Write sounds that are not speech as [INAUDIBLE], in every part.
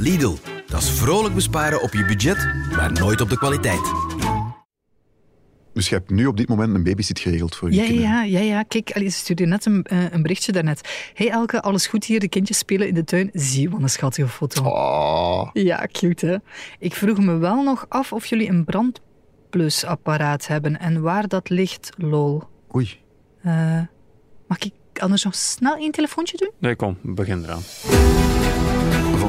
Lidl, dat is vrolijk besparen op je budget, maar nooit op de kwaliteit. Dus je hebt nu op dit moment een babysit geregeld voor je Ja, kinderen? ja, ja, ja. Kijk, ze stuurde net een, eh, een berichtje daarnet. Hey Elke, alles goed hier? De kindjes spelen in de tuin. Zie, wat een schattige foto. Oh, Ja, cute hè. Ik vroeg me wel nog af of jullie een brandplusapparaat hebben en waar dat ligt, lol. oei. Eh, mag ik anders nog snel één telefoontje doen? Nee, kom, begin eraan.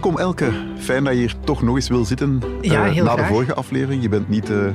Welkom Elke. Fijn dat je hier toch nog eens wil zitten. Ja, eh, na de vorige aflevering. Je bent niet eh,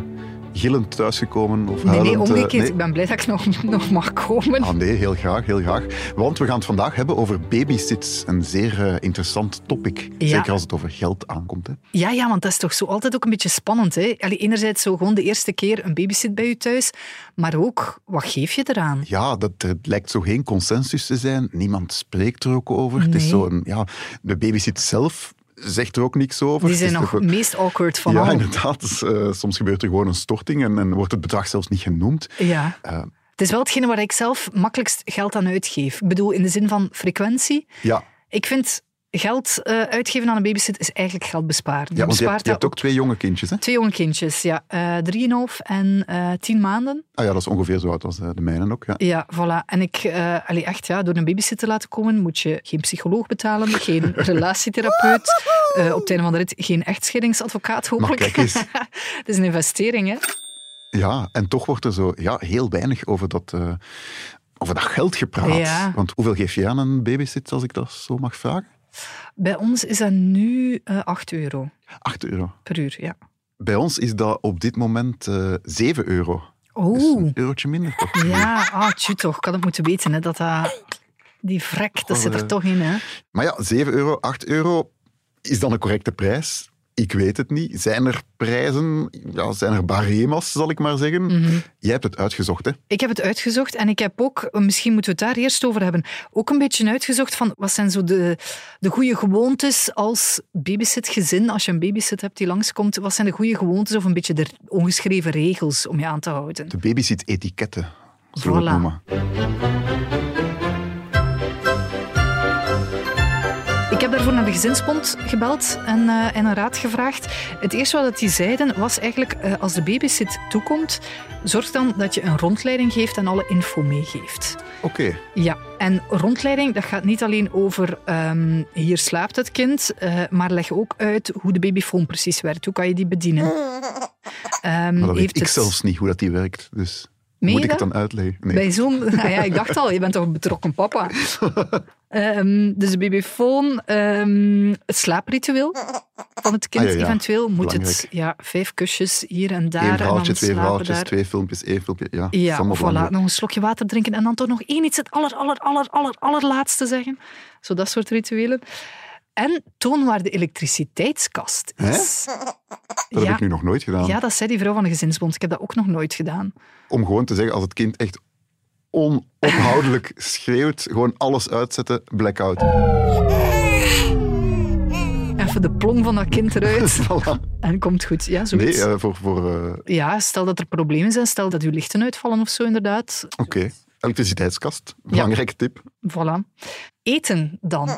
gillend thuisgekomen of Nee, nee, huilend. eh, omgekeerd. nee? Ik ben blij dat ik nog, [LAUGHS] nog mag komen. Ah nee, heel graag, heel graag. Want we gaan het vandaag hebben over babysits. Een zeer eh, interessant topic. Ja. Zeker als het over geld aankomt. Hè. Ja, ja, want dat is toch zo altijd ook een beetje spannend. Hè? Allee, enerzijds zo gewoon de eerste keer een babysit bij je thuis, maar ook, wat geef je eraan? Ja, dat, er lijkt zo geen consensus te zijn. Niemand spreekt er ook over. Het is Nee. zo een, ja, de babysit zelf zegt er ook niks over. Die zijn nog het meest awkward van Ja, al. inderdaad. Dus, eh, soms gebeurt er gewoon een storting en, en wordt het bedrag zelfs niet genoemd. Ja. Eh, Het is wel hetgene waar ik zelf makkelijkst geld aan uitgeef. Ik bedoel, in de zin van frequentie. ja, Ik vind geld eh, uitgeven aan een babysit is eigenlijk geld besparen. ja, want je hebt, je hebt dat ook twee jonge kindjes. Hè? Twee jonge kindjes, ja. eh drieënhalf en eh tien maanden. Ah ja, dat is ongeveer zo oud als de mijne ook. Ja. Ja, voilà. En ik, allee, echt, ja, door een babysit te laten komen, moet je geen psycholoog betalen, [LAUGHS] geen relatietherapeut, op het einde van de rit geen echtscheidingsadvocaat, hopelijk. kijk eens. [LAUGHS] Het is een investering, hè. Ja, en toch wordt er zo ja, heel weinig over dat, over dat geld gepraat. Ja. Want hoeveel geef je aan een babysit, als ik dat zo mag vragen? Bij ons is dat nu eh 8 euro 8 euro. per uur, ja. Bij ons is dat op dit moment eh 7 euro. Dus Oh, een eurotje minder. Toch? ja, ah, tju toch. Ik had het moeten weten, hè, dat dat... Die vrek, dat zit er eh, toch in, hè. Maar ja, 7 euro, 8 euro, is dan een correcte prijs? Ik weet het niet. Zijn er prijzen? Ja, zijn er barema's, zal ik maar zeggen? Mhm. Jij hebt het uitgezocht, hè? Ik heb het uitgezocht en ik heb ook, misschien moeten we het daar eerst over hebben, ook een beetje uitgezocht van wat zijn zo de, de goede gewoontes als babysitgezin, als je een babysit hebt die langskomt, wat zijn de goede gewoontes of een beetje de ongeschreven regels om je aan te houden? De babysit-etiketten, zullen we het Voilà. noemen. Daarvoor naar de gezinsbond gebeld en, eh, en een raad gevraagd. Het eerste wat die zeiden was eigenlijk, eh, als de babysit toekomt, zorg dan dat je een rondleiding geeft en alle info meegeeft. Oké. Ja, en rondleiding, dat gaat niet alleen over ehm, hier slaapt het kind, eh, maar leg ook uit hoe de babyfoon precies werkt. Hoe kan je die bedienen? [LAUGHS] Ehm, Maar dat weet ik het- zelfs niet hoe dat die werkt. Dus moet ik het dan uitleggen? Nee. Bij zo'n... Nou [LAUGHS] ja, ik dacht al, je bent toch een betrokken papa. [LAUGHS] Ehm, dus de babyfoon, ehm, het slaapritueel van het kind Ah, ja, ja. eventueel. Moet het ja, vijf kusjes hier en daar. Eén en verhaaltje, twee verhaaltjes, filmpjes, één filmpje. Ja, voilà. belangrijk. Nog een slokje water drinken en dan toch nog één iets het aller, aller, aller, aller, allerlaatste zeggen. Zo dat soort rituelen. En toon waar de elektriciteitskast is. Dat ja, heb ik nu nog nooit gedaan. ja, dat zei die vrouw van de gezinsbond. Ik heb dat ook nog nooit gedaan. Om gewoon te zeggen, als het kind echt onophoudelijk schreeuwt, gewoon alles uitzetten, blackout. Even de plong van dat kind eruit [LAUGHS] Voilà. en komt goed. Ja, Nee, zoiets. eh, voor... voor eh, Ja, stel dat er problemen zijn, stel dat uw lichten uitvallen of zo, inderdaad. Oké. Elektriciteitskast, belangrijke tip. Voilà. Eten dan.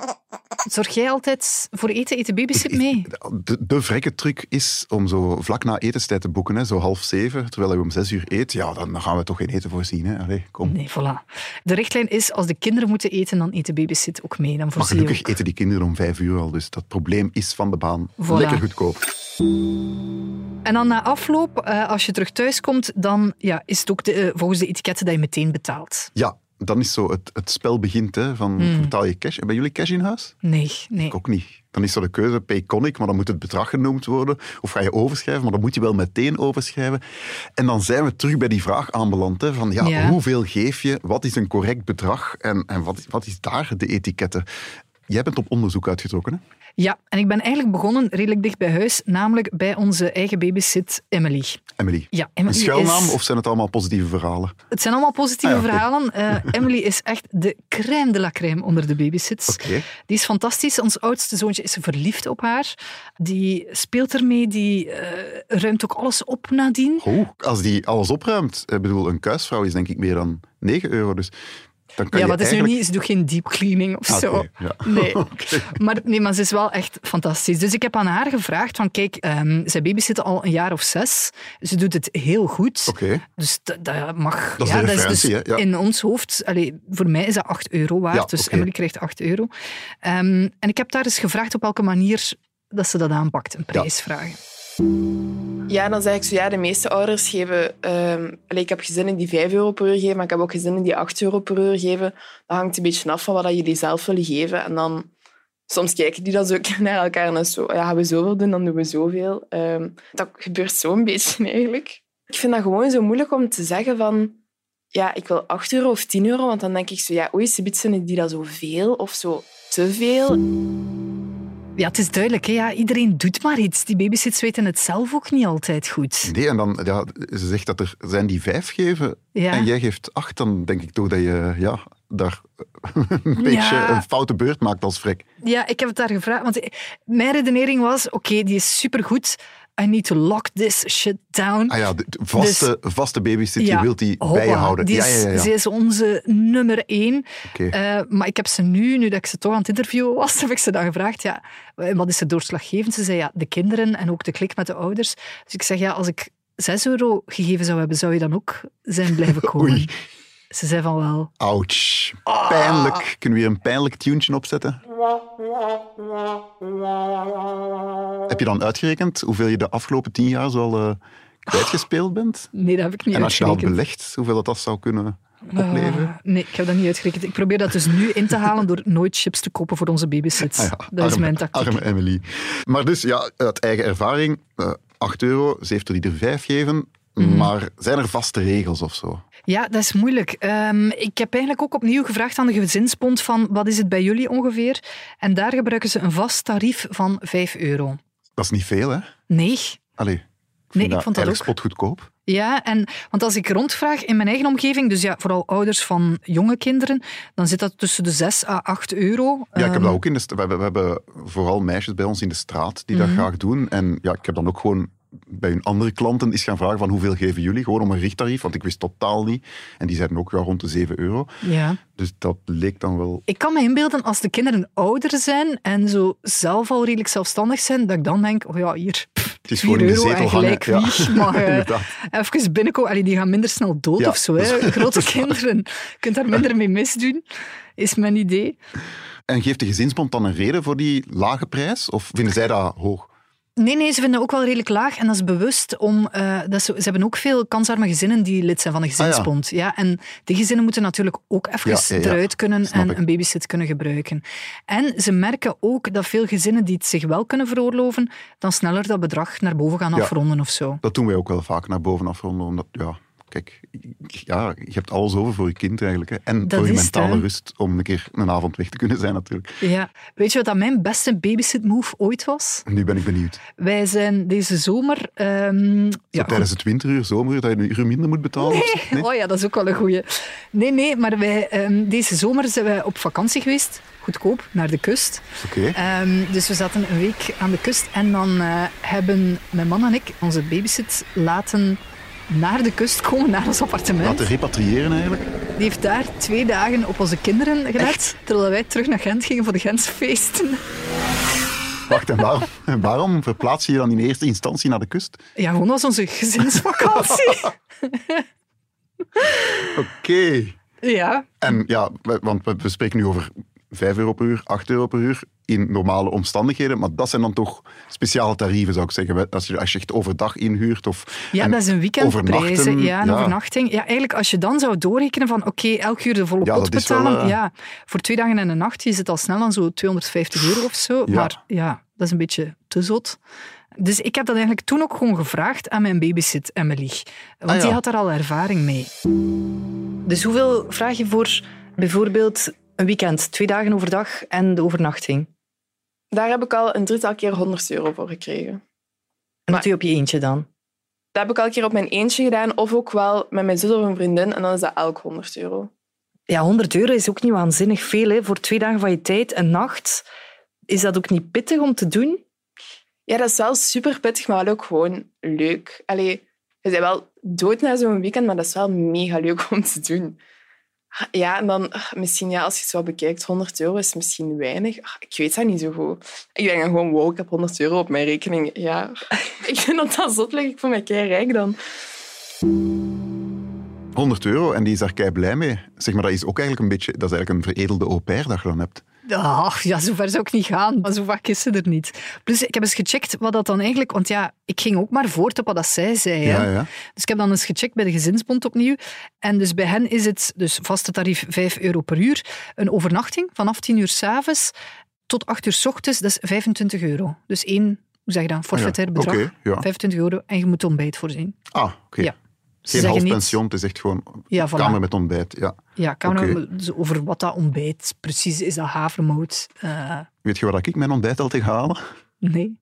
Zorg jij altijd voor eten? Eten babysit mee? De, de vrekke truc is om zo vlak na etenstijd te boeken, hè, zo half zeven, terwijl je om zes uur eet. Ja, dan dan gaan we toch geen eten voorzien. Hè. Allee, kom. Nee, voilà. De richtlijn is, als de kinderen moeten eten, dan eet de babysit ook mee. Dan Maar gelukkig eten die kinderen om vijf uur al, dus dat probleem is van de baan. Voilà. Lekker goedkoop. En dan na afloop, eh, als je terug thuis komt, dan ja, is het ook de, eh, volgens de etiketten dat je meteen betaalt. Ja, dan is zo het, het spel begint. Hè, van, Hmm. Betaal je cash? Hebben jullie cash in huis? Nee, nee. Ik ook niet. dan is zo de keuze Payconic, maar dan moet het bedrag genoemd worden. Of ga je overschrijven, maar dan moet je wel meteen overschrijven. En dan zijn we terug bij die vraag aanbeland. Hè, van ja, Ja. hoeveel geef je? Wat is een correct bedrag? En, en wat, wat is daar de etiketten? Jij bent op onderzoek uitgetrokken, hè? Ja, en ik ben eigenlijk begonnen redelijk dicht bij huis, namelijk bij onze eigen babysit Emily. Emily. Ja, Een Emily schuilnaam is- of zijn het allemaal positieve verhalen? Het zijn allemaal positieve Ah ja, verhalen. Eh, [LAUGHS] Emily is echt de crème de la crème onder de babysits. Oké. Die is fantastisch. Ons oudste zoontje is verliefd op haar. Die speelt ermee, die eh, ruimt ook alles op nadien. Oh, als die alles opruimt, ik bedoel, een kuisvrouw is denk ik meer dan 9 euro. Dus dan kan Ja, wat is nu niet, ze doet geen deep cleaning of Ah, zo. ja. Nee. [LAUGHS] Maar, nee, maar ze is wel echt fantastisch. Dus ik heb aan haar gevraagd van, kijk, ehm zij babysitten al een jaar of zes. Ze doet het heel goed. Dus dat, mag... Dat is ja, de dat is dus hè? Ja. in ons hoofd... Allee, voor mij is dat 8 euro waard, dus. Emily krijgt 8 euro. Ehm, en ik heb daar eens gevraagd op welke manier dat ze dat aanpakt, een prijs vragen. Ja, dan zeg ik zo, ja, de meeste ouders geven... ehm, ik heb gezinnen die 5 euro per uur geven, maar ik heb ook gezinnen die 8 euro per uur geven. Dat hangt een beetje af van wat jullie zelf willen geven. En dan... Soms kijken die dan zo [LAUGHS] naar elkaar en zo, ja, gaan we zoveel doen, dan doen we zoveel. Ehm, dat gebeurt zo een beetje eigenlijk. Ik vind dat gewoon zo moeilijk om te zeggen van... Ja, ik wil 8 euro of 10 euro, want dan denk ik zo, ja, oei, ze vinden die dat zoveel of zo te veel. Ja, het is duidelijk. Hè? Ja, iedereen doet maar iets. Die babysits weten het zelf ook niet altijd goed. Nee, en dan, ja, ze zegt dat er zijn die vijf geven Ja. en jij geeft acht, dan denk ik toch dat je ja, daar [LAUGHS] een beetje Ja. een foute beurt maakt als vrek. Ja, ik heb het daar gevraagd. Want mijn redenering was, oké, die is supergoed. I need to lock this shit down. Ah ja, de de vaste, vaste babysit, je wilt die hoppa, bijhouden. Die ja, is, ja, ja. Ze is onze nummer één. Eh, maar ik heb ze nu, nu dat ik ze toch aan het interviewen was, [LAUGHS] heb ik ze dan gevraagd, ja, wat is er doorslaggevend? Ze zei, ja, de kinderen en ook de klik met de ouders. Dus ik zeg, ja, als ik 6 euro gegeven zou hebben, zou je dan ook zijn blijven [LAUGHS] komen? Oei. Ze zei van wel. Ouch. Ah. Pijnlijk. Kunnen we hier een pijnlijk tuentje opzetten? Heb je dan uitgerekend hoeveel je de afgelopen tien jaar zo al eh, kwijtgespeeld bent? Nee, dat heb ik niet En als je dat belegd, hoeveel dat, dat zou kunnen opleveren? Ah, nee, ik heb dat niet uitgerekend. Ik probeer dat dus nu in te halen door nooit chips te kopen voor onze babysits. Ah ja, dat is mijn tactiek. Arme Emily. Maar dus, ja, uit eigen ervaring, eh 8 euro, ze heeft er ieder 5 geven. Mhm. Maar zijn er vaste regels of zo? Ja, dat is moeilijk. Ehm, ik heb eigenlijk ook opnieuw gevraagd aan de gezinsbond van wat is het bij jullie ongeveer? En daar gebruiken ze een vast tarief van 5 euro. Dat is niet veel, hè? Nee. Allee, ik Nee, ik vond dat ook. spotgoedkoop. Ja, en, want als ik rondvraag in mijn eigen omgeving, dus ja, vooral ouders van jonge kinderen, dan zit dat tussen de 6 à 8 euro. Ja, ik heb Ehm, dat ook in de... We hebben, we hebben vooral meisjes bij ons in de straat die Mhm. dat graag doen. En ja, ik heb dan ook gewoon bij hun andere klanten eens gaan vragen van hoeveel geven jullie? Gewoon om een richttarief, want ik wist totaal niet. En die zeiden ook ja, rond de 7 euro. Ja. Dus dat leek dan wel... Ik kan me inbeelden als de kinderen ouder zijn en zo zelf al redelijk zelfstandig zijn, dat ik dan denk, oh ja, hier, Het is 4 gewoon in de euro zetel en hangen. gelijk Ja, wie mag [LAUGHS] eh, even binnenkomen. Allee, die gaan minder snel dood Ja, of zo. is- Hè. [LAUGHS] Grote [LAUGHS] is kinderen, je kunt daar minder mee misdoen, is mijn idee. En geeft de gezinsbond dan een reden voor die lage prijs? Of vinden zij dat hoog? Nee, nee, ze vinden ook wel redelijk laag. En dat is bewust om... eh, dat ze, ze hebben ook veel kansarme gezinnen die lid zijn van de gezinsbond. ja. en die gezinnen moeten natuurlijk ook even Ah, Ja, ja, ja. eruit kunnen Snap en ik. een babysit kunnen gebruiken. En ze merken ook dat veel gezinnen die het zich wel kunnen veroorloven, dan sneller dat bedrag naar boven gaan afronden of zo. Dat doen wij ook wel vaak naar boven afronden. Omdat, ja, kijk, ja, je hebt alles over voor je kind eigenlijk. Hè. En Dat voor je het, mentale rust om een keer een avond weg te kunnen zijn natuurlijk. Ja. Weet je wat dat mijn beste babysit move ooit was? Nu ben ik benieuwd. Wij zijn deze zomer... Zo ja, tijdens het winteruur, zomeruur, dat je een uur minder moet betalen? Nee. Oh ja, dat is ook wel een goeie. Nee, nee, maar wij, ehm, deze zomer zijn wij op vakantie geweest. Goedkoop, naar de kust. Oké. Ehm, dus we zaten een week aan de kust. En dan eh, hebben mijn man en ik onze babysit laten naar de kust komen, naar ons appartement. Laten repatriëren eigenlijk. Die heeft daar twee dagen op onze kinderen gelet. Terwijl wij terug naar Gent gingen voor de Gentsfeesten. Wacht, en waarom, waarom verplaats je je dan in eerste instantie naar de kust? Ja, gewoon als onze gezinsvakantie. [LAUGHS] Oké. ja. En ja, want we we spreken nu over 5 euro per uur, 8 euro per uur in normale omstandigheden. Maar dat zijn dan toch speciale tarieven, zou ik zeggen. Als je, als je echt overdag inhuurt of... Ja, dat is een overnachten, Ja, een ja. overnachting. Ja, eigenlijk als je dan zou doorrekenen van oké, elk uur de volle Ja, pot wel, betalen. eh, Ja, voor twee dagen en een nacht is het al snel aan zo 250 euro of zo. Ja. Maar ja, dat is een beetje te zot. Dus ik heb dat eigenlijk toen ook gewoon gevraagd aan mijn babysit, Emily. Want Ah, die had daar al ervaring mee. Dus hoeveel vraag je voor bijvoorbeeld een weekend, twee dagen overdag en de overnachting? Daar heb ik al een drietal keer 100 euro voor gekregen. En dat doe je op je eentje dan? Dat heb ik al een keer op mijn eentje gedaan, of ook wel met mijn zus of een vriendin, en dan is dat elk 100 euro. Ja, 100 euro is ook niet waanzinnig veel. Hè. Voor twee dagen van je tijd, een nacht. Is dat ook niet pittig om te doen? Ja, dat is wel super pittig, maar ook gewoon leuk. Allee, je bent wel dood na zo'n weekend, maar dat is wel mega leuk [LAUGHS] om te doen. Ja, en dan ah, misschien, ja, als je het zo bekijkt, 100 euro is misschien weinig. Ah, Ik weet dat niet zo goed. Ik denk dan gewoon, wow, ik heb 100 euro op mijn rekening. Ja, [LAUGHS] ik vind dat dat zot. Ik voel me kei rijk dan. 100 euro en die is daar kei blij mee. Zeg maar, dat is ook eigenlijk een beetje... Dat is eigenlijk een veredelde au pair dat je dan hebt. Ach, ja, zover zou ik niet gaan. Maar zo vaak is ze er niet. Plus, ik heb eens gecheckt wat dat dan eigenlijk... Want ja, ik ging ook maar voort op wat dat zij zei. Hè. Ja, ja. Dus ik heb dan eens gecheckt bij de Gezinsbond opnieuw. En dus bij hen is het dus vaste tarief 5 euro per uur. Een overnachting vanaf 10 uur s'avonds tot 8 uur s ochtends, dat is 25 euro. Dus één, hoe zeg je dat, forfaitair bedrag. Oké, ja. 25 euro en je moet ontbijt voorzien. Ah, oké. Ja. Ze Geen half niet- pension, het is echt gewoon Ja, voilà. kamer met ontbijt. Ja. Ja, we zo over wat dat ontbijt precies is, dat havermout. Eh, Weet je waar ik mijn ontbijt altijd ga halen? nee.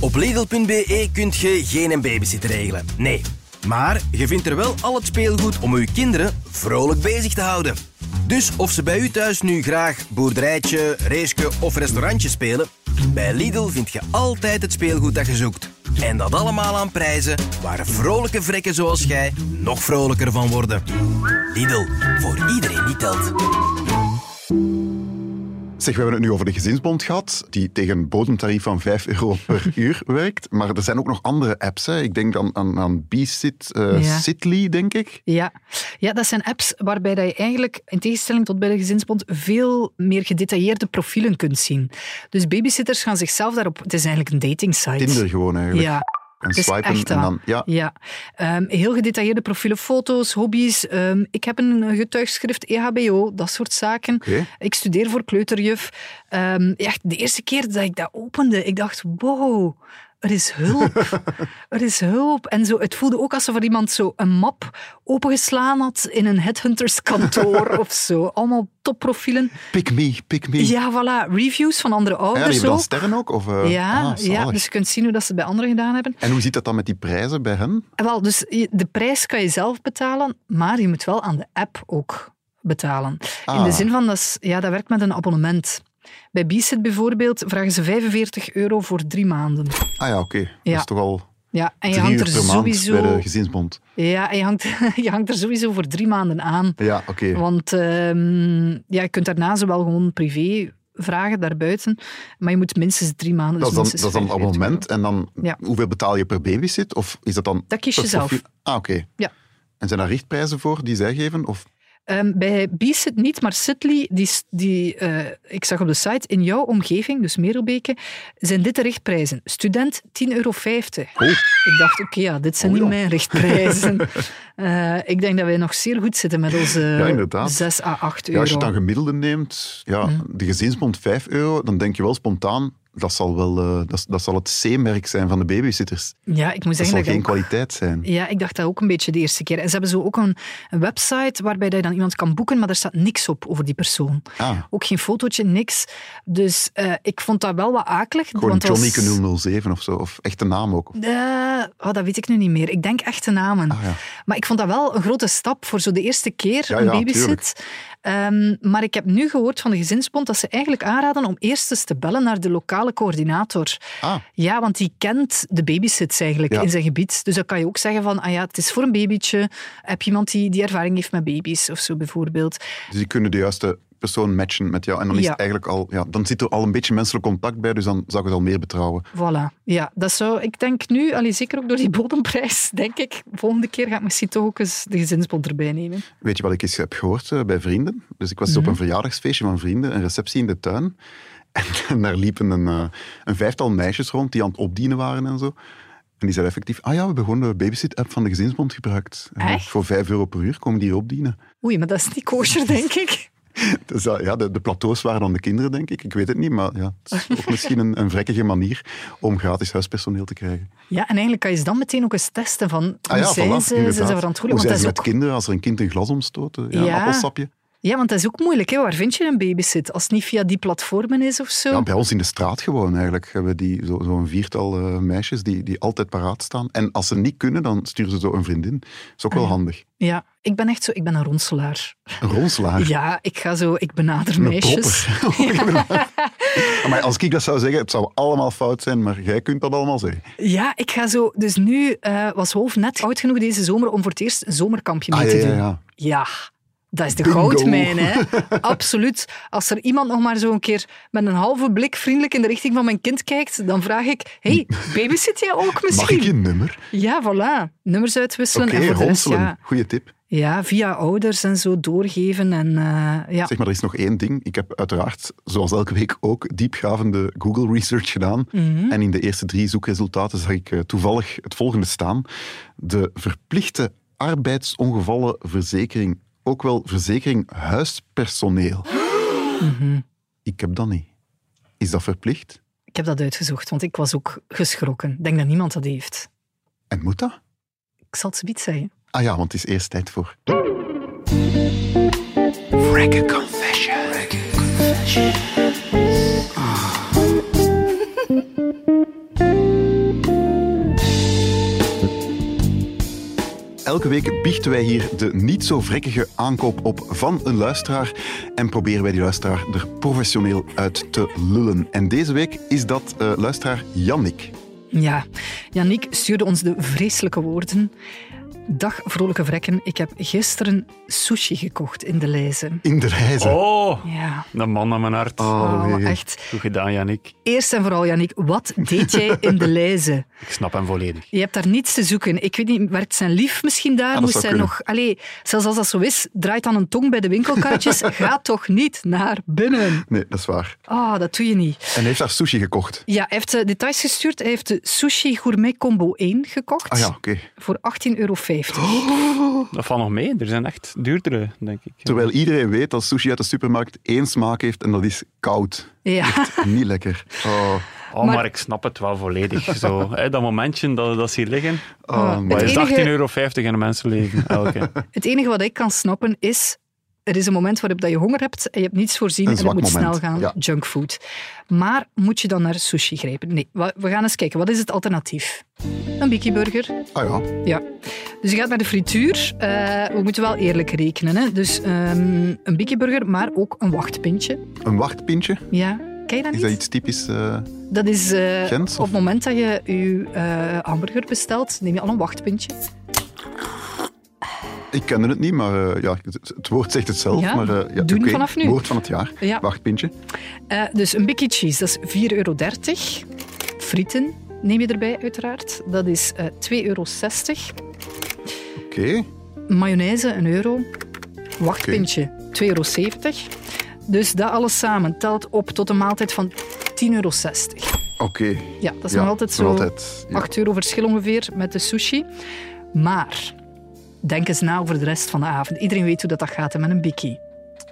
Op Lidl.be kunt je geen babysitter regelen. Nee. Maar je vindt er wel al het speelgoed om uw kinderen vrolijk bezig te houden. Dus of ze bij u thuis nu graag boerderijtje, raceske of restaurantje spelen, bij Lidl vind je altijd het speelgoed dat je zoekt. En dat allemaal aan prijzen waar vrolijke vrekken zoals jij nog vrolijker van worden. Lidl, voor iedereen die telt. Zeg, we hebben het nu over de gezinsbond gehad, die tegen een bodemtarief van 5 euro per [LAUGHS] uur werkt. Maar er zijn ook nog andere apps. Hè. Ik denk aan, aan, aan B-Sit, eh, Ja. Sitly, denk ik. Ja. ja, dat zijn apps waarbij dat je eigenlijk, in tegenstelling tot bij de Gezinsbond, veel meer gedetailleerde profielen kunt zien. Dus babysitters gaan zichzelf daarop... Het is eigenlijk een dating site. Tinder gewoon eigenlijk. Ja. En Het is swipen echt en dan... Ja, Ja, Ehm, heel gedetailleerde profielen, foto's, hobby's. Ehm, ik heb een getuigschrift EHBO, dat soort zaken. Ik studeer voor kleuterjuf. Ehm, echt, de eerste keer dat ik dat opende, ik dacht, wow, er is hulp. [LAUGHS] er is hulp. En zo, het voelde ook alsof er iemand zo een map opengeslaan had in een headhunterskantoor [LAUGHS] of zo. Allemaal topprofielen. pick me, pick me. Ja, voilà. Reviews van andere Ah ja, die ouders hebben dan ook. sterren ook? Of, eh, Ja, ah, ja, dus je kunt zien hoe dat ze het bij anderen gedaan hebben. En hoe zit dat dan met die prijzen bij hen? En Wel, dus je- de prijs kan je zelf betalen, maar je moet wel aan de app ook betalen. In Ah. de zin van, dat, is, ja, dat werkt met een abonnement. Bij Bsit bijvoorbeeld vragen ze 45 euro voor drie maanden. Ah ja, oké. Dat Ja. is toch al Ja, en je hangt er per maand sowieso... bij de gezinsbond. Ja, en je hangt, [LAUGHS] je hangt er sowieso voor drie maanden aan. Ja, oké. Want ehm, ja, je kunt daarna zowel gewoon privé vragen daarbuiten, maar je moet minstens drie maanden... Dat is dan, dus dat is dan minstens een 45 abonnement. En dan, Ja. hoeveel betaal je per babysit? Of is dat dan... Dat kies je zelf. Ah, oké. Ja. En zijn daar richtprijzen voor die zij geven? Of... Ehm, bij Bsit niet, maar Sitly, die, die, eh, ik zag op de site, in jouw omgeving, dus Merelbeke, zijn dit de richtprijzen. Student 10,50 euro. Oh. Ik dacht, oké, ja, dit zijn Oh, niet ja. mijn richtprijzen. [LAUGHS] Eh, ik denk dat wij nog zeer goed zitten met onze Ja, inderdaad. 6 à 8 Ja, euro. als je het dan gemiddelde neemt, ja, Mhm. de gezinsbond 5 euro, dan denk je wel spontaan, dat zal, wel, eh, dat, dat zal het C-merk zijn van de babysitters. ja, ik moet Dat zeggen zal dat ik geen kwaliteit zijn. Ja, ik dacht dat ook een beetje de eerste keer. En ze hebben zo ook een, een website waarbij dat je dan iemand kan boeken, maar daar staat niks op over die persoon. Ah, Ook geen fotootje, niks. Dus eh, ik vond dat wel wat akelig. gewoon want was- Johnnyke 007 of zo, of echte naam ook. Eh, oh, dat weet ik nu niet meer. Ik denk echte namen. Ah, ja. Maar ik vond dat wel een grote stap voor zo de eerste keer Ja, een ja, babysit. Ehm, maar ik heb nu gehoord van de gezinsbond dat ze eigenlijk aanraden om eerst eens te bellen naar de lokale coördinator. Ah, Ja, want die kent de babysits eigenlijk Ja. in zijn gebied. Dus dan kan je ook zeggen van, ah ja, het is voor een babytje. Heb je iemand die, die ervaring heeft met baby's of zo bijvoorbeeld? dus die kunnen de juiste persoon matchen met jou. En dan, is Ja. het eigenlijk al, ja, dan zit er al een beetje menselijk contact bij, dus dan zou ik het al meer betrouwen. Voilà. Ja, dat zou, ik denk nu, allee, zeker ook door die bodemprijs, denk ik, volgende keer ga ik misschien toch ook eens de gezinsbond erbij nemen. Weet je wat ik eens heb gehoord eh, bij vrienden? Dus ik was eens op een verjaardagsfeestje van vrienden, een receptie in de tuin. [LAUGHS] En, daar liepen een, eh, een vijftal meisjes rond die aan het opdienen waren en zo. En die zeiden effectief, ah ja, we hebben gewoon de babysit-app van de gezinsbond gebruikt. Echt? voor vijf euro per uur komen die hier opdienen. Oei, maar dat is niet kosher, [LAUGHS] denk ik. Dus [LAUGHS] dat- ja, de, de plateaus waren dan de kinderen, denk ik. Ik weet het niet, maar ja, het is ook misschien een, een vrekkige manier om gratis huispersoneel te krijgen. Ja, en eigenlijk kan je ze dan meteen ook eens testen van hoe Ah ja, zijn voilà, ze, zijn ze verantwoordelijk? Hoe Want zijn ze met ook, kinderen als er een kind een glas omstoot? Ja, Ja. appelsapje. Ja, want dat is ook moeilijk. Hè? Waar vind je een babysit? Als het niet via die platformen is of zo. Ja, bij ons in de straat gewoon eigenlijk hebben we die, zo- zo'n viertal eh, meisjes die, die altijd paraat staan. En als ze niet kunnen, dan sturen ze zo een vriendin. Dat is ook wel Ah, handig. Ja, ik ben echt zo, ik ben een ronselaar. Een ronselaar. Ja, ik ga zo, ik benader Een meisjes. propper. [LAUGHS] maar als ik dat zou zeggen, het zou allemaal fout zijn, maar jij kunt dat allemaal zeggen. Ja, ik ga zo. Dus nu eh, was Wolf net oud genoeg deze zomer om voor het eerst een zomerkampje mee Ah, te ja, doen. ja, ja. Ja, dat is de Bingo. goudmijn, hè? [LAUGHS] Absoluut. Als er iemand nog maar zo een keer met een halve blik vriendelijk in de richting van mijn kind kijkt, dan vraag ik: hey, babysit jij ook Mag misschien? ik je nummer? Ja, voilà. Nummers uitwisselen Oké, en ronselen. ja, Goeie tip. ja, via ouders en zo doorgeven. En, eh, ja. Zeg maar, er is nog één ding. Ik heb uiteraard, zoals elke week ook, diepgravende Google research gedaan. Mhm. En in de eerste drie zoekresultaten zag ik eh, toevallig het volgende staan. De verplichte arbeidsongevallenverzekering, ook wel verzekering huispersoneel. Mhm. Ik heb dat niet. Is dat verplicht? Ik heb dat uitgezocht, want ik was ook geschrokken. Ik denk dat niemand dat heeft. En moet dat? Ik zal het zoiets zeggen. Ah ja, want het is eerst tijd voor... Wreck Confession. Elke week biechten wij hier de niet zo vrekkige aankoop op van een luisteraar en proberen wij die luisteraar er professioneel uit te lullen. En deze week is dat eh, luisteraar Jannik. Ja, Yannick stuurde ons de vreselijke woorden. Dag, vrolijke vrekken. Ik heb gisteren sushi gekocht in de Leize. In de reizen. Oh, Ja, een man naar mijn hart. Oh, oh, nee. echt. Goed gedaan, Jannik. Eerst en vooral, Yannick, wat deed jij in de Leize? Ik snap hem volledig. Je hebt daar niets te zoeken. Ik weet niet, werkt zijn lief misschien daar? dat Moest kunnen. nog... Allee, zelfs als dat zo is, draait dan een tong bij de winkelkarretjes. [LAUGHS] Ga toch niet naar binnen. Nee, dat is waar. Ah, dat doe je niet. En hij heeft daar sushi gekocht. Ja, hij heeft eh, details gestuurd. Hij heeft de Sushi Gourmet Combo 1 gekocht. Ah ja, oké. Voor 18,50 euro. Dat [GASPS] valt nog mee. Er zijn echt duurdere, denk ik. Terwijl iedereen weet dat sushi uit de supermarkt één smaak heeft en dat is koud. Ja. Niet lekker. Oh, Oh, Maar- maar... ik snap het wel volledig. Zo, hè, dat momentje dat, dat ze hier liggen. oh, Ah. Maar Het is enige- 18,50 euro in een mensenleven. Elke. [LAUGHS] Het enige wat ik kan snappen is... Er is een moment waarop dat je honger hebt en je hebt niets voorzien en het moet moment, snel gaan. ja. Junkfood. Maar moet je dan naar sushi grijpen? Nee, we gaan eens kijken. Wat is het alternatief? Een Biki Burger. Ah ja, Ja. Dus je gaat naar de frituur. Eh, we moeten wel eerlijk rekenen. Hè? Dus ehm, een Biki Burger, maar ook een wachtpintje. een wachtpintje. Ja, ken je dat Is niet? dat iets typisch? eh, Dat is eh, Gens, op het moment dat je je hamburger bestelt, neem je al een wachtpintje. Ik kende het niet, maar eh, ja, het, het woord zegt het zelf. Ja, maar, eh, ja, doen vanaf nu. Woord van het jaar. Ja. Wachtpintje. Eh, dus een Biki Cheese, dat is 4,30 euro. Frieten neem je erbij, uiteraard. Dat is eh 2,60 euro. Oké. Mayonaise, een euro. Wachtpintje, 2,70 euro. Dus dat alles samen telt op tot een maaltijd van 10,60 euro. Oké. Ja, dat is Ja, nog altijd zo nog altijd, ja. 8 euro verschil ongeveer met de sushi. Maar denk eens na over de rest van de avond. Iedereen weet hoe dat, dat gaat hè, met een bikkie.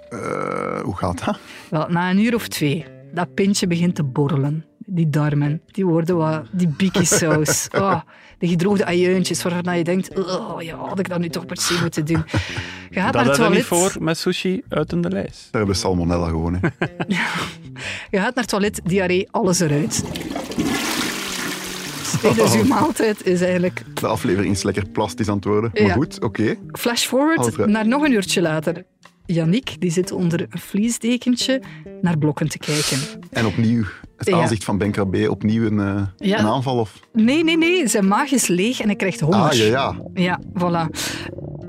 Eh, hoe gaat dat? Wel, na een uur of twee, dat pintje begint te borrelen. Die darmen, die worden wat, die bikkie-saus. [LAUGHS] Oh, de gedroogde ajuintjes waarvan je denkt, oh ja, had ik dat nu toch per se moeten doen. Je gaat Dat naar het hebben we niet toilet. voor met sushi uit in de lijst. Daar hebben we salmonella gewoon. Hè. [LAUGHS] Je gaat naar het toilet, diarree, alles eruit. [LAUGHS] Nee, dus uw maaltijd is eigenlijk De aflevering is lekker plastisch aan het worden. Ja. Maar goed, oké. Flash forward Alfred. naar nog een uurtje later. Yannick die zit onder een vliesdekentje naar blokken te kijken. En opnieuw het Ja. aanzicht van Ben Krabbe, opnieuw een, eh, Ja. een aanval. Of... Nee, nee, nee. Zijn maag is leeg en hij krijgt honger. Ah, ja, ja. Ja, voilà.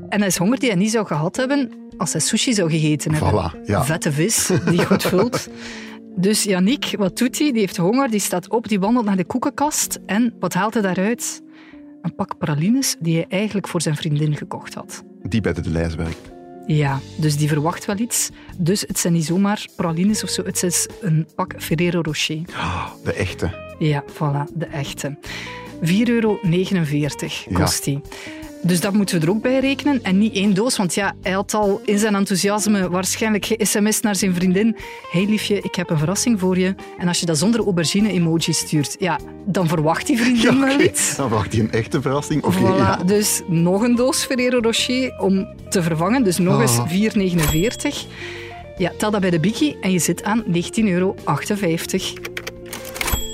En hij is honger die hij niet zou gehad hebben. als hij sushi zou gegeten hebben. Voilà, ja. Vette vis, die goed vult. [LAUGHS] Dus Yannick, wat doet hij? Die heeft honger, die staat op, die wandelt naar de koekenkast. En wat haalt hij daaruit? Een pak pralines die hij eigenlijk voor zijn vriendin gekocht had. Die bij de lijst werkt. Ja, dus die verwacht wel iets. Dus het zijn niet zomaar pralines of zo, het is een pak Ferrero Rocher. De echte. Ja, voilà, de echte. 4,49 euro kost die. Dus dat moeten we er ook bij rekenen. En niet één doos, want ja, hij had al in zijn enthousiasme waarschijnlijk ge-sms naar zijn vriendin. hey liefje, ik heb een verrassing voor je. En als je dat zonder aubergine-emoji stuurt, ja, dan verwacht die vriendin wel iets. Dan wacht hij een echte verrassing. Oké, Voilà, ja. dus nog een doos Ferrero Rocher om te vervangen. Dus nog eens Ah. 4,49. Ja, tel dat bij de bikkie en je zit aan 19,58 euro.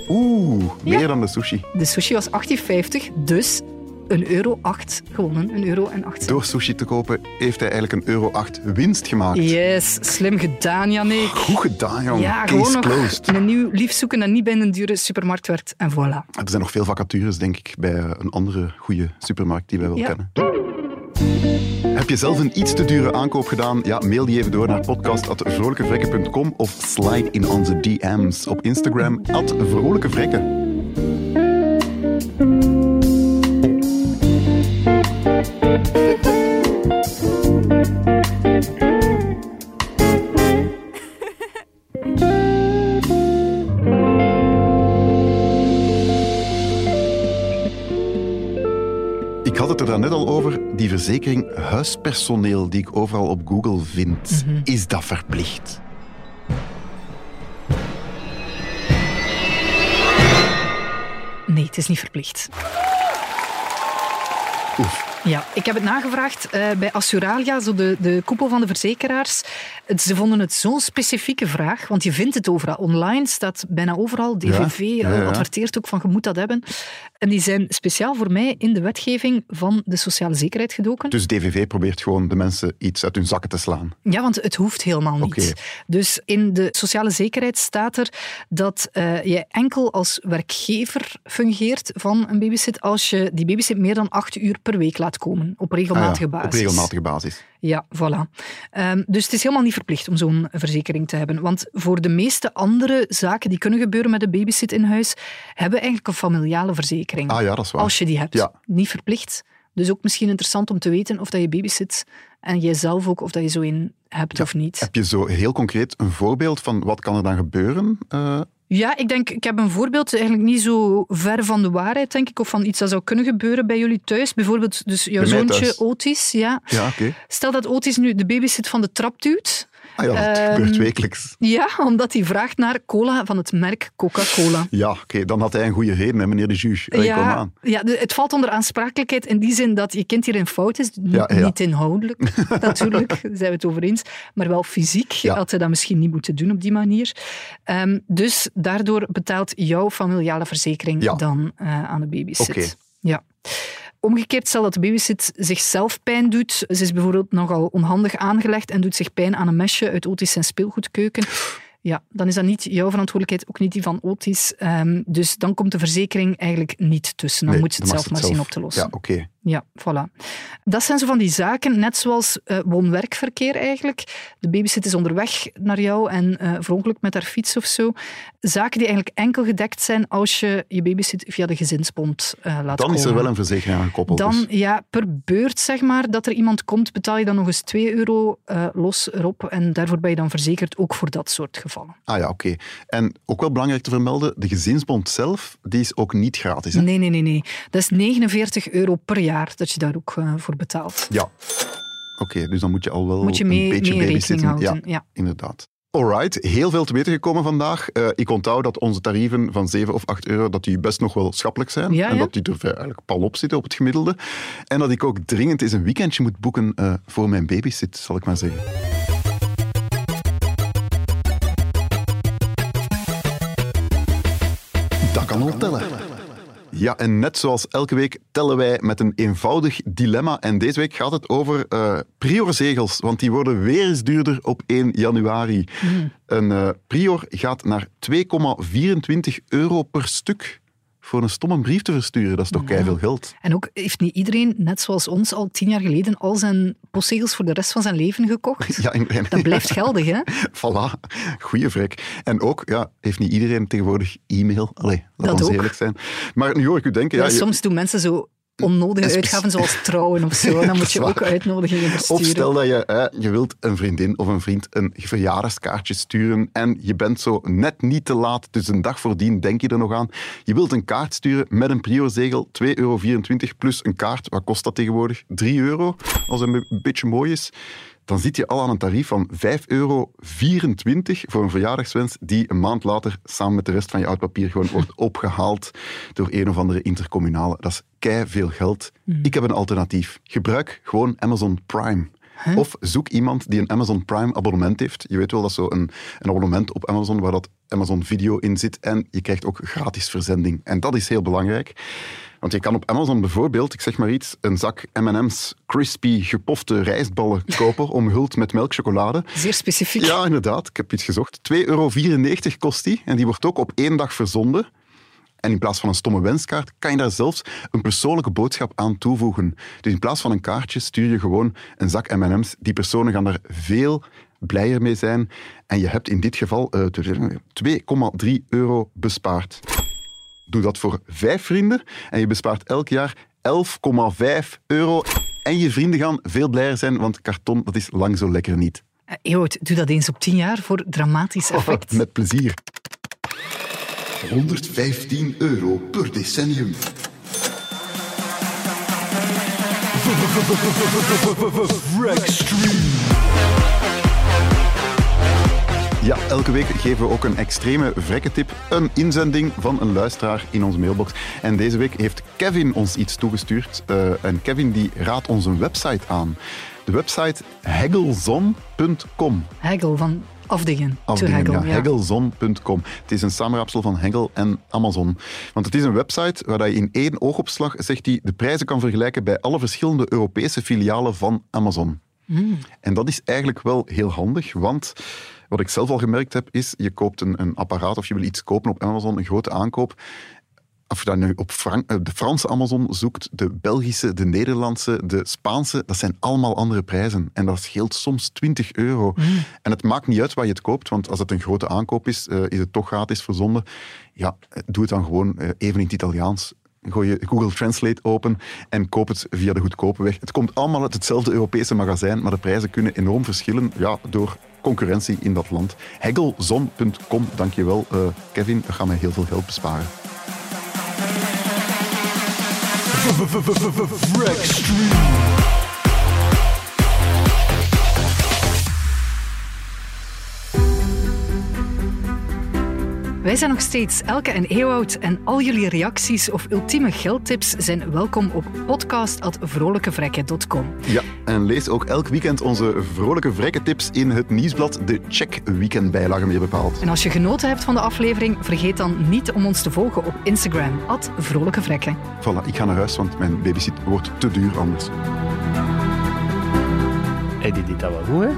Oeh, meer Ja. dan de sushi. De sushi was 18,50, dus een euro 8 gewonnen. Een euro en 8 cent. Door sushi te kopen heeft hij eigenlijk een euro 8 winst gemaakt. Yes, slim gedaan, Jannik. Goed gedaan, jong. Ja, Case gewoon closed. een nieuw lief zoeken dat niet bij een dure supermarkt werkt. En voilà. Er zijn nog veel vacatures, denk ik, bij een andere goede supermarkt die wij wel Ja. kennen. Heb je zelf een iets te dure aankoop gedaan? Ja, mail die even door naar podcast.vrolijkevrekken.com of slide in onze DM's op Instagram at vrolijkevrekken. Verzekering huispersoneel die ik overal op Google vind. Mhm. Is dat verplicht? Nee, het is niet verplicht. Ja, ik heb het nagevraagd eh, bij Assuralia, zo de, de koepel van de verzekeraars. Ze vonden het zo'n specifieke vraag, want je vindt het overal. Online staat bijna overal. DVV Ja, ja, ja. eh, adverteert ook van je moet dat hebben. En die zijn speciaal voor mij in de wetgeving van de sociale zekerheid gedoken. Dus DVV probeert gewoon de mensen iets uit hun zakken te slaan. Ja, want het hoeft helemaal niet. Dus in de sociale zekerheid staat er dat eh, je enkel als werkgever fungeert van een babysit als je die babysit meer dan acht uur per week laat komen, op regelmatige Ah ja, basis. Op regelmatige basis. Ja, voilà. Ehm, dus het is helemaal niet verplicht om zo'n verzekering te hebben. Want voor de meeste andere zaken die kunnen gebeuren met een babysit in huis, hebben we eigenlijk een familiale verzekering. Ah ja, dat is waar. Als je die hebt. Ja. Niet verplicht. Dus ook misschien interessant om te weten of dat je babysit en jijzelf ook, of dat je zo een hebt of niet. Heb je zo heel concreet een voorbeeld van wat kan er dan gebeuren? Eh, Ja, ik denk, ik heb een voorbeeld, eigenlijk niet zo ver van de waarheid, denk ik, of van iets dat zou kunnen gebeuren bij jullie thuis. Bijvoorbeeld, dus jouw Bij zoontje thuis. Otis, ja. ja, oké. Stel dat Otis nu de babysit van de trap duwt. Ah ja, dat Ehm, gebeurt wekelijks. Ja, omdat hij vraagt naar cola van het merk Coca-Cola. Ja, oké, dan had hij een goede reden, hè, meneer de juge. Ja, aan. ja, het valt onder aansprakelijkheid in die zin dat je kind hierin fout is. Ja, ja. Niet inhoudelijk, [LAUGHS] natuurlijk, daar zijn we het over eens. Maar wel fysiek Ja. had hij dat misschien niet moeten doen op die manier. Ehm, dus daardoor betaalt jouw familiale verzekering dan eh, aan de babysit. Oké. Ja. Omgekeerd, stel dat de babysit zichzelf pijn doet. Ze is bijvoorbeeld nogal onhandig aangelegd en doet zich pijn aan een mesje uit Otis zijn speelgoedkeuken. Ja, dan is dat niet jouw verantwoordelijkheid, ook niet die van Otis. Ehm, dus dan komt de verzekering eigenlijk niet tussen. Dan Nee, moet je het zelf maar ze zien op te lossen. Ja, oké. Ja, voilà. Dat zijn zo van die zaken, net zoals eh, woon-werkverkeer eigenlijk. De babysit is onderweg naar jou en verongelukt met haar fiets of zo. Zaken die eigenlijk enkel gedekt zijn als je je babysit via de gezinsbond eh, laat Dan komen. is er wel een verzekering aan gekoppeld. Dan, dus. ja, per beurt, zeg maar, dat er iemand komt, betaal je dan nog eens 2 euro los erop. En daarvoor ben je dan verzekerd, ook voor dat soort gevallen. Ah ja, oké. En ook wel belangrijk te vermelden, de gezinsbond zelf, die is ook niet gratis. Hè? Nee, nee, nee, nee. Dat is 49 euro per jaar dat je daar ook eh, voor betaalt. Ja. Oké, dus dan moet je al wel Moet je een beetje mee rekening houden. Ja, Ja. inderdaad. Alright, heel veel te weten gekomen vandaag. Eh, ik onthoud dat onze tarieven van 7 of 8 euro dat die best nog wel schappelijk zijn. Ja, en ja. dat die er eigenlijk pal op zitten op het gemiddelde. En dat ik ook dringend eens een weekendje moet boeken eh, voor mijn babysit, zal ik maar zeggen. Dat kan wel tellen. Ja, en net zoals elke week tellen wij met een eenvoudig dilemma. En deze week gaat het over eh priorzegels, want die worden weer eens duurder op 1 januari. Een eh, prior gaat naar 2,24 euro per stuk voor een stomme brief te versturen. Dat is toch Ja. veel geld? En ook heeft niet iedereen, net zoals ons, al tien jaar geleden al zijn postzegels voor de rest van zijn leven gekocht? [LAUGHS] Ja, in, Dat blijft geldig, hè? [LAUGHS] Voilà, goeie vrek. En ook, ja, heeft niet iedereen tegenwoordig e-mail? Allee, laat Dat ons ook. eerlijk zijn. Maar nu hoor ik u denken... Ja, Ja, je- soms doen mensen zo onnodige uitgaven zoals trouwen of zo. [LAUGHS] Dan moet je ook uitnodigingen versturen. Of stel dat je, hè, je wilt een vriendin of een vriend een verjaardagskaartje sturen en je bent zo net niet te laat, dus een dag voordien denk je er nog aan. Je wilt een kaart sturen met een Prior-zegel, 2,24 euro plus een kaart. Wat kost dat tegenwoordig? 3 euro, als het een be- beetje mooi is. Dan zit je al aan een tarief van 5,24 euro voor een verjaardagswens die een maand later samen met de rest van je oud papier gewoon wordt [LAUGHS] opgehaald door een of andere intercommunale. Dat is kei veel geld. Ik heb een alternatief. Gebruik gewoon Amazon Prime. Of zoek iemand die een Amazon Prime abonnement heeft. Je weet wel, dat is zo een, een abonnement op Amazon waar dat Amazon Video in zit. En je krijgt ook gratis verzending. En dat is heel belangrijk. Want je kan op Amazon bijvoorbeeld, ik zeg maar iets, een zak M&M's crispy gepofte rijstballen kopen, [LAUGHS] omhuld met melkchocolade. Zeer specifiek. Ja, inderdaad. Ik heb iets gezocht. 2,94 euro kost die. En die wordt ook op één dag verzonden. En in plaats van een stomme wenskaart kan je daar zelfs een persoonlijke boodschap aan toevoegen. Dus in plaats van een kaartje stuur je gewoon een zak M&M's. Die personen gaan daar veel blijer mee zijn. En je hebt in dit geval eh, 2,3 euro bespaard. Doe dat voor vijf vrienden en je bespaart elk jaar 11,5 euro. En je vrienden gaan veel blijer zijn, want karton dat is lang zo lekker niet. Eh, Ewout, doe dat eens op tien jaar voor dramatisch [LAUGHS] effect. Met plezier. 115 euro per decennium. Ja, elke week geven we ook een extreme vrekketip, een inzending van een luisteraar in onze mailbox. En deze week heeft Kevin ons iets toegestuurd. Eh, en Kevin die raadt ons een website aan. De website heggelzon.com. Hegel van afdingen. Afdingen, haggle, ja. Het is een samenraapsel van Hegel en Amazon. Want het is een website waar je in één oogopslag zegt die, de prijzen kan vergelijken bij alle verschillende Europese filialen van Amazon. En dat is eigenlijk wel heel handig, want wat ik zelf al gemerkt heb, is je koopt een, een apparaat of je wil iets kopen op Amazon, een grote aankoop. Of je dat nu op Frank- eh, de Franse Amazon zoekt, de Belgische, de Nederlandse, de Spaanse, dat zijn allemaal andere prijzen. En dat scheelt soms 20 euro. En het maakt niet uit waar je het koopt, want als het een grote aankoop is, eh, is het toch gratis verzonden. Ja, eh, doe het dan gewoon even in het Italiaans. Gooi je Google Translate open en koop het via de goedkope weg. Het komt allemaal uit hetzelfde Europese magazijn, maar de prijzen kunnen enorm verschillen ja, door concurrentie in dat land. Heggelzon.com, dankjewel eh Kevin, dat gaat mij heel veel geld besparen. Wij zijn nog steeds Elke en Ewout en al jullie reacties of ultieme geldtips zijn welkom op podcast.vrolijkevrekken.com. Ja, en lees ook elk weekend onze vrolijke vrekketips in het nieuwsblad De Check Weekendbijlage meer bepaald. En als je genoten hebt van de aflevering, vergeet dan niet om ons te volgen op Instagram, @vrolijkevrekken. Voilà, ik ga naar huis, want mijn babysit wordt te duur anders. Hij die deed dat wel goed, hè?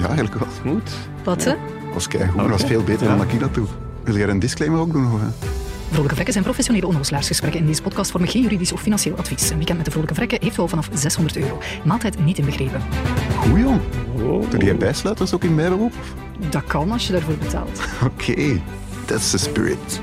Ja, eigenlijk wel. Smooth. Wat, hè? Dat was keigoed, dat was veel beter dan dat ik dat doe. Wil jij een disclaimer ook doen? Of? Vrolijke Vrekken zijn professionele onnozelaarsgesprekken. In deze podcast vormen geen juridisch of financieel advies. Een weekend met de Vrolijke Vrekken heeft wel vanaf 600 euro. Maaltijd niet inbegrepen. Goed, jong. Oh. Doe jij bijsluiters ook in mijn beroep? Dat kan als je daarvoor betaalt. [LAUGHS] Oké, that's the spirit.